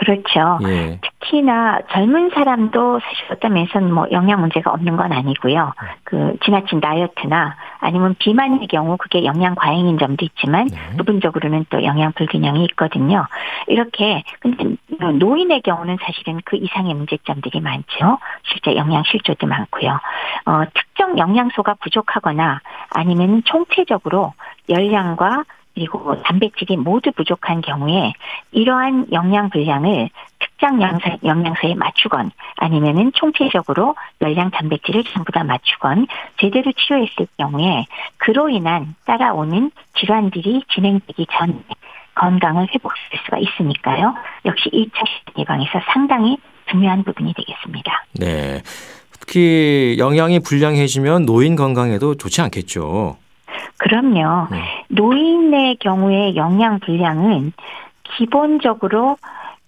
그렇죠. 예. 특히나 젊은 사람도 사실 어떤 면에서는 뭐 영양 문제가 없는 건 아니고요. 그 지나친 다이어트나 아니면 비만의 경우 그게 영양 과잉인 점도 있지만 네. 부분적으로는 또 영양 불균형이 있거든요. 이렇게 근데 노인의 경우는 사실은 그 이상의 문제점들이 많죠. 실제 영양 실조도 많고요. 어, 특정 영양소가 부족하거나 아니면 총체적으로 열량과 그리고 단백질이 모두 부족한 경우에 이러한 영양 분량을 특정 영양소, 영양소 에 맞추건 아니면은 총체적으로 열량 단백질을 전부 다 맞추건 제대로 치료했을 경우에 그로 인한 따라오는 질환들이 진행되기 전에 건강을 회복할 수가 있으니까요. 역시 2차 예방에서 상당히 중요한 부분이 되겠습니다. 네. 특히 영양이 불량해지면 노인 건강에도 좋지 않겠죠. 그럼요. 네. 노인의 경우에 영양 불량은 기본적으로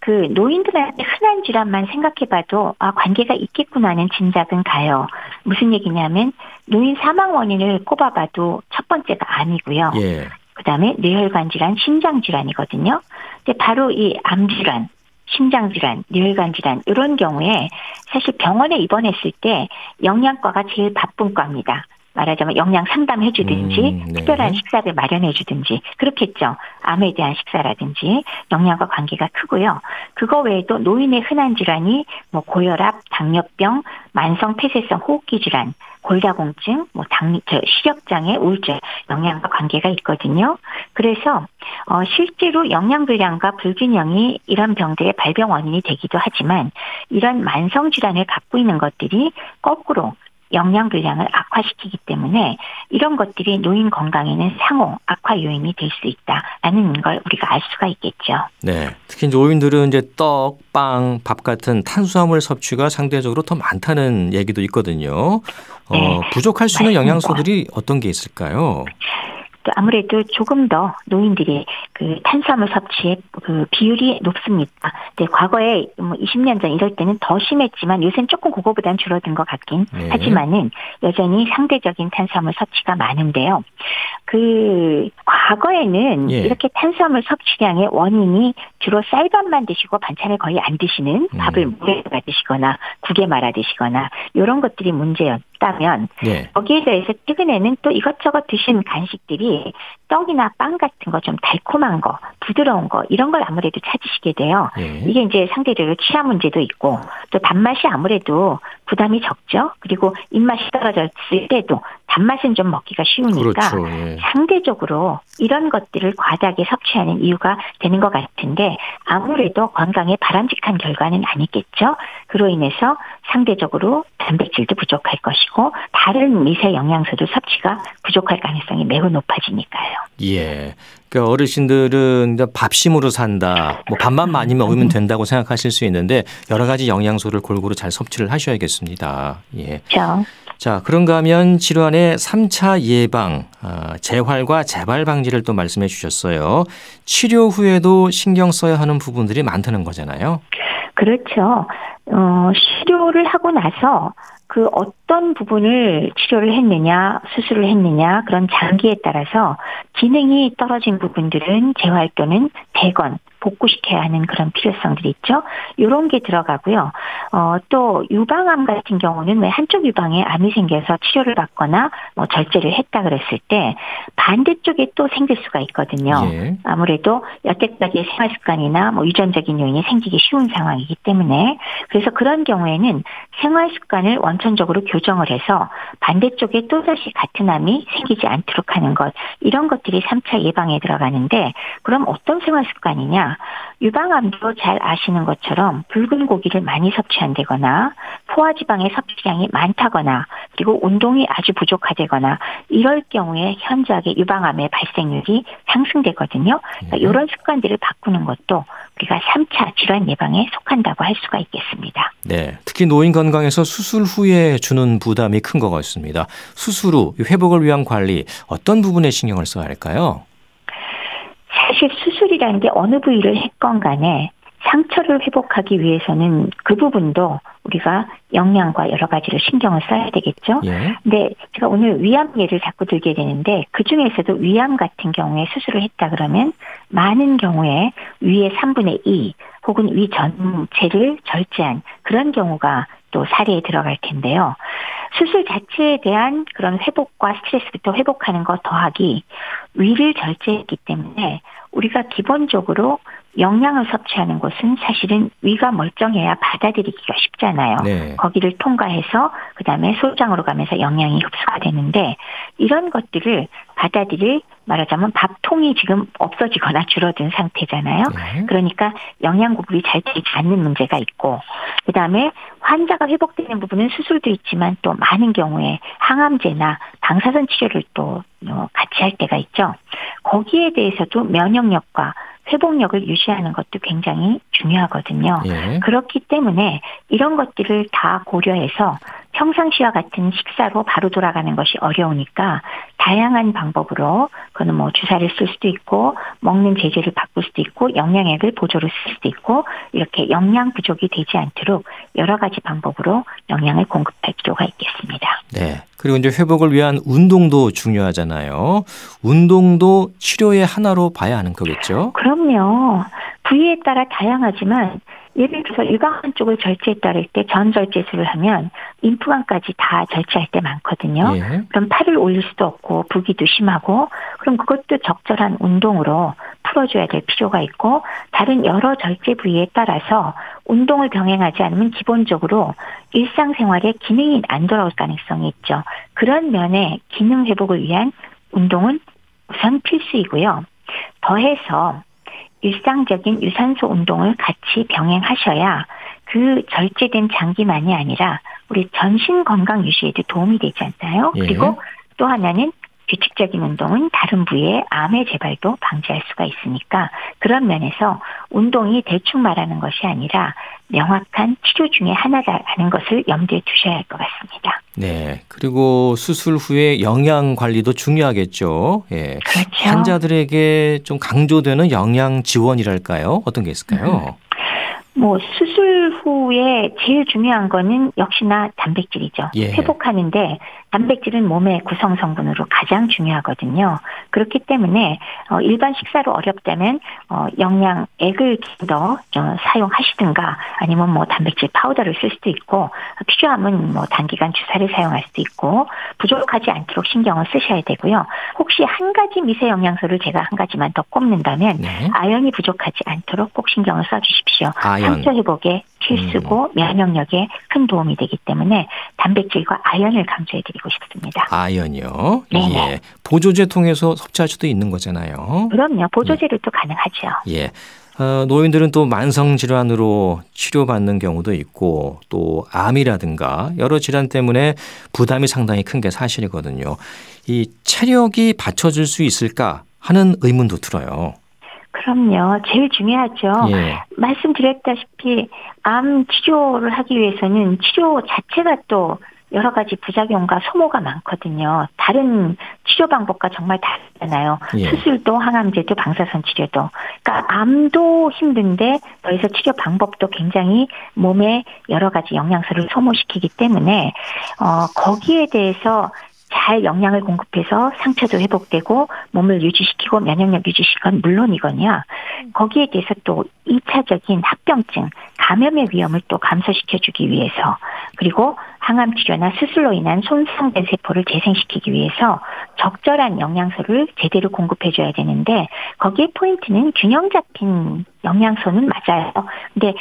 그 노인들한테 흔한 질환만 생각해봐도 아 관계가 있겠구나는 짐작은 가요. 무슨 얘기냐면 노인 사망 원인을 꼽아봐도 첫 번째가 아니고요. 예. 그다음에 뇌혈관 질환, 심장 질환이거든요. 근데 바로 이 암 질환, 심장 질환, 뇌혈관 질환 이런 경우에 사실 병원에 입원했을 때 영양과가 제일 바쁜 과입니다. 말하자면 영양 상담해 주든지 음, 네. 특별한 식사를 마련해 주든지 그렇겠죠. 암에 대한 식사라든지 영양과 관계가 크고요. 그거 외에도 노인의 흔한 질환이 뭐 고혈압, 당뇨병, 만성 폐쇄성 호흡기 질환, 골다공증, 뭐 당, 저 시력장애, 우울증 영양과 관계가 있거든요. 그래서 어 실제로 영양 불량과 불균형이 이런 병들의 발병 원인이 되기도 하지만 이런 만성 질환을 갖고 있는 것들이 거꾸로 영양 불량을 악화시키기 때문에 이런 것들이 노인 건강에는 상호 악화 요인이 될 수 있다라는 걸 우리가 알 수가 있겠죠. 네. 특히 노인들은 이제 떡, 빵, 밥 같은 탄수화물 섭취가 상대적으로 더 많다는 얘기도 있거든요. 어, 네. 부족할 수 있는 영양소들이 어떤 게 있을까요? 또 아무래도 조금 더 노인들이 그 탄수화물 섭취의 그 비율이 높습니다. 네, 과거에 뭐 20년 전 이럴 때는 더 심했지만 요새는 조금 그거보단 줄어든 것 같긴 네. 하지만은 여전히 상대적인 탄수화물 섭취가 많은데요. 그 과거에는 예. 이렇게 탄수화물 섭취량의 원인이 주로 쌀밥만 드시고 반찬을 거의 안 드시는 음. 밥을 물에 드시거나 국에 말아 드시거나 이런 것들이 문제였 다면 예. 거기에 대해서 최근에는 또 이것저것 드신 간식들이 떡이나 빵 같은 거 좀 달콤한 거, 부드러운 거 이런 걸 아무래도 찾으시게 돼요. 예. 이게 이제 상대적으로 치아 문제도 있고 또 단맛이 아무래도 부담이 적죠. 그리고 입맛이 떨어졌을 때도 단맛은 좀 먹기가 쉬우니까 그렇죠. 예. 상대적으로 이런 것들을 과다하게 섭취하는 이유가 되는 것 같은데 아무래도 건강에 바람직한 결과는 아니겠죠. 그로 인해서 상대적으로 단백질도 부족할 것이고 다른 미세 영양소도 섭취가 부족할 가능성이 매우 높아지니까요. 예. 그 어르신들은 밥심으로 산다. 뭐 밥만 많이 먹으면 된다고 생각하실 수 있는데 여러 가지 영양소를 골고루 잘 섭취를 하셔야겠습니다. 예. 그렇죠. 자, 그런가 하면 질환의 3차 예방, 아, 재활과 재발 방지를 또 말씀해 주셨어요. 치료 후에도 신경 써야 하는 부분들이 많다는 거잖아요. 그렇죠. 어, 치료를 하고 나서 그 어떤 부분을 치료를 했느냐, 수술을 했느냐, 그런 장기에 따라서 기능이 떨어진 부분들은 재활 또는 대건, 복구시켜야 하는 그런 필요성들이 있죠. 이런 게 들어가고요. 어, 또 유방암 같은 경우는 왜 한쪽 유방에 암이 생겨서 치료를 받거나 뭐 절제를 했다 그랬을 때 반대쪽에 또 생길 수가 있거든요. 예. 아무래도 여태까지의 생활 습관이나 뭐 유전적인 요인이 생기기 쉬운 상황이기 때문에 그래서 그런 경우에는 생활 습관을 원천적으로 교정을 해서 반대쪽에 또다시 같은 암이 생기지 않도록 하는 것 이런 것들이 3차 예방에 들어가는데 그럼 어떤 생활 습관이냐 유방암도 잘 아시는 것처럼 붉은 고기를 많이 섭취한다거나 포화지방의 섭취량이 많다거나 그리고 운동이 아주 부족하다거나 이럴 경우에 현저하게 유방암의 발생률이 상승되거든요. 그러니까 네. 이런 습관들을 바꾸는 것도 우리가 3차 질환 예방에 속한다고 할 수가 있겠습니다. 네. 특히 노인 건강에서 수술 후에 주는 부담이 큰 것 같습니다. 수술 후 회복을 위한 관리 어떤 부분에 신경을 써야 할까요? 사실 수술이라는 게 어느 부위를 했건 간에 상처를 회복하기 위해서는 그 부분도 우리가 영양과 여러 가지를 신경을 써야 되겠죠. 예. 근데 제가 오늘 위암 예를 자꾸 들게 되는데 그 중에서도 위암 같은 경우에 수술을 했다 그러면 많은 경우에 위의 3분의 2 혹은 위 전체를 절제한 그런 경우가 또 사례에 들어갈 텐데요. 수술 자체에 대한 그런 회복과 스트레스부터 회복하는 것 더하기 위를 절제했기 때문에 우리가 기본적으로 영양을 섭취하는 곳은 사실은 위가 멀쩡해야 받아들이기가 쉽잖아요. 네. 거기를 통과해서 그다음에 소장으로 가면서 영양이 흡수가 되는데 이런 것들을 받아들일 말하자면 밥통이 지금 없어지거나 줄어든 상태잖아요. 네. 그러니까 영양 공급이 잘 되지 않는 문제가 있고 그다음에 환자가 회복되는 부분은 수술도 있지만 또 많은 경우에 항암제나 방사선 치료를 또 어, 같이 할 때가 있죠. 거기에 대해서도 면역력과 회복력을 유지하는 것도 굉장히 중요하거든요. 예. 그렇기 때문에 이런 것들을 다 고려해서 평상시와 같은 식사로 바로 돌아가는 것이 어려우니까 다양한 방법으로 그거는 뭐 주사를 쓸 수도 있고 먹는 제재를 바꿀 수도 있고 영양액을 보조로 쓸 수도 있고 이렇게 영양 부족이 되지 않도록 여러 가지 방법으로 영양을 공급할 필요가 있겠습니다. 네. 그리고 이제 회복을 위한 운동도 중요하잖아요. 운동도 치료의 하나로 봐야 하는 거겠죠? 그럼요. 부위에 따라 다양하지만 예를 들어서 일광 쪽을 절제했다 그때 전절제술을 하면 임플란까지 다 절제할 때 많거든요. 예. 그럼 팔을 올릴 수도 없고 부기도 심하고 그럼 그것도 적절한 운동으로 풀어줘야 될 필요가 있고 다른 여러 절제 부위에 따라서 운동을 병행하지 않으면 기본적으로 일상생활에 기능이 안 돌아올 가능성이 있죠. 그런 면에 기능 회복을 위한 운동은 우선 필수이고요. 더해서 일상적인 유산소 운동을 같이 병행하셔야 그 절제된 장기만이 아니라 우리 전신 건강 유지에도 도움이 되지 않나요? 예. 그리고 또 하나는 규칙적인 운동은 다른 부위의 암의 재발도 방지할 수가 있으니까 그런 면에서 운동이 대충 말하는 것이 아니라 명확한 치료 중의 하나라는 것을 염두에 두셔야 할 것 같습니다. 네. 그리고 수술 후에 영양 관리도 중요하겠죠. 예. 그렇죠. 환자들에게 좀 강조되는 영양 지원이랄까요? 어떤 게 있을까요? 음. 뭐 수술 후 에 제일 중요한 거는 역시나 단백질이죠. 예. 회복하는데 단백질은 몸의 구성 성분으로 가장 중요하거든요. 그렇기 때문에 어, 일반 식사로 어렵다면 어, 영양액을 더 어, 사용하시든가 아니면 뭐 단백질 파우더를 쓸 수도 있고 필요하면 뭐 단기간 주사를 사용할 수도 있고 부족하지 않도록 신경을 쓰셔야 되고요. 혹시 한 가지 미세 영양소를 제가 한 가지만 더 꼽는다면 네. 아연이 부족하지 않도록 꼭 신경을 써주십시오. 아연. 상처 회복에 필수고 음. 면역력에 큰 도움이 되기 때문에 단백질과 아연을 강조해드리고 싶습니다. 아연이요? 네. 예. 보조제 통해서 섭취할 수도 있는 거잖아요. 그럼요. 보조제로 도 가능하죠. 예. 어, 노인들은 또 만성 질환으로 치료받는 경우도 있고 또 암이라든가 여러 질환 때문에 부담이 상당히 큰 게 사실이거든요. 이 체력이 받쳐줄 수 있을까 하는 의문도 들어요. 그럼요. 제일 중요하죠. 예. 말씀드렸다시피 암 치료를 하기 위해서는 치료 자체가 또 여러 가지 부작용과 소모가 많거든요. 다른 치료 방법과 정말 다르잖아요. 예. 수술도 항암제도 방사선 치료도. 그러니까 암도 힘든데 더해서 치료 방법도 굉장히 몸에 여러 가지 영양소를 소모시키기 때문에 어 거기에 대해서 잘 영양을 공급해서 상처도 회복되고 몸을 유지시키고 면역력 유지시키건 물론이거냐 거기에 대해서 또 2차적인 합병증 감염의 위험을 또 감소시켜주기 위해서 그리고 항암 치료나 수술로 인한 손상된 세포를 재생시키기 위해서 적절한 영양소를 제대로 공급해줘야 되는데 거기에 포인트는 균형 잡힌 영양소는 맞아요. 근데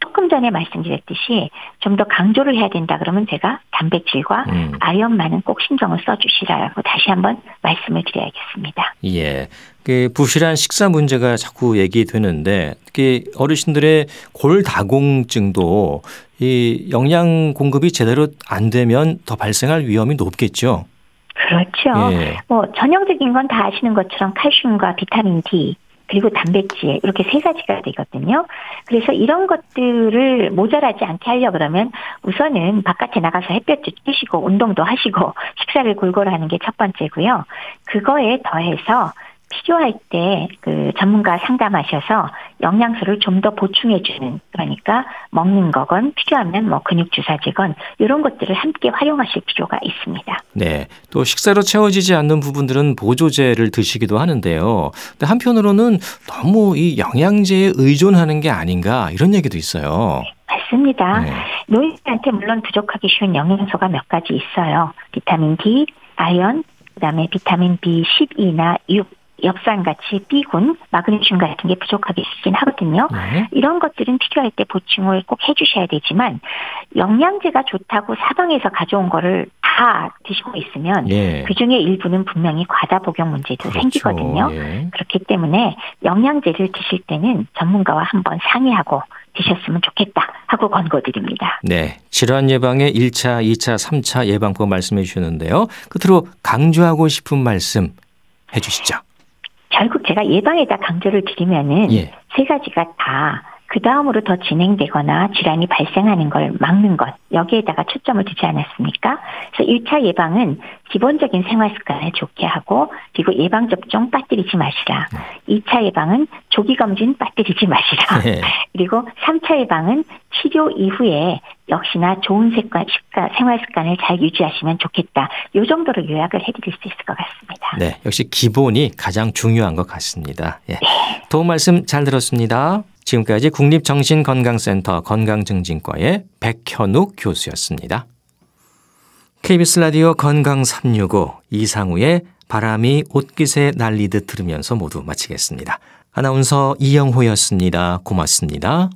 조금 전에 말씀드렸듯이 좀 더 강조를 해야 된다 그러면 제가 단백질과 음. 아연만은 꼭 신경을 써주시라고 다시 한번 말씀을 드려야겠습니다. 예. 그 부실한 식사 문제가 자꾸 얘기되는데 특히 어르신들의 골다공증도 이 영양 공급이 제대로 안 되면 더 발생할 위험이 높겠죠. 그렇죠. 예. 뭐 전형적인 건 다 아시는 것처럼 칼슘과 비타민 D 그리고 단백질 이렇게 세 가지가 되거든요. 그래서 이런 것들을 모자라지 않게 하려 그러면 우선은 바깥에 나가서 햇볕도 쬐시고 운동도 하시고 식사를 골고루 하는 게 첫 번째고요. 그거에 더해서 필요할 때 그 전문가 상담하셔서 영양소를 좀 더 보충해 주는 그러니까 먹는 거건 필요하면 뭐 근육 주사제건 이런 것들을 함께 활용하실 필요가 있습니다. 네. 또 식사로 채워지지 않는 부분들은 보조제를 드시기도 하는데요. 근데 한편으로는 너무 이 영양제에 의존하는 게 아닌가 이런 얘기도 있어요. 맞습니다. 네. 노인들한테 물론 부족하기 쉬운 영양소가 몇 가지 있어요. 비타민 D, 아연, 그다음에 비타민 B12나 6, 엽산같이 B군, 마그네슘 같은 게 부족하게 있긴 하거든요. 네. 이런 것들은 필요할 때 보충을 꼭 해주셔야 되지만 영양제가 좋다고 사방에서 가져온 거를 다 드시고 있으면 예. 그 중에 일부는 분명히 과다 복용 문제도 그렇죠. 생기거든요. 예. 그렇기 때문에 영양제를 드실 때는 전문가와 한번 상의하고 드셨으면 좋겠다 하고 권고드립니다. 네. 질환 예방의 1차, 2차, 3차 예방법 말씀해 주셨는데요. 끝으로 강조하고 싶은 말씀 해 주시죠. 결국 제가 예방에다 강조를 드리면은 예. 세 가지가 다 그 다음으로 더 진행되거나 질환이 발생하는 걸 막는 것 여기에다가 초점을 두지 않았습니까? 그래서 1차 예방은 기본적인 생활 습관을 좋게 하고 그리고 예방 접종 빠뜨리지 마시라. 2차 예방은 조기 검진 빠뜨리지 마시라. 네. 그리고 3차 예방은 치료 이후에 역시나 좋은 습관, 생활 습관을 잘 유지하시면 좋겠다. 요 정도로 요약을 해드릴 수 있을 것 같습니다. 네, 역시 기본이 가장 중요한 것 같습니다. 예. 네. 도움 말씀 잘 들었습니다. 지금까지 국립정신건강센터 건강증진과의 백현욱 교수였습니다. KBS 라디오 건강 365 이상우의 바람이 옷깃에 날리듯 들으면서 모두 마치겠습니다. 아나운서 이영호였습니다. 고맙습니다.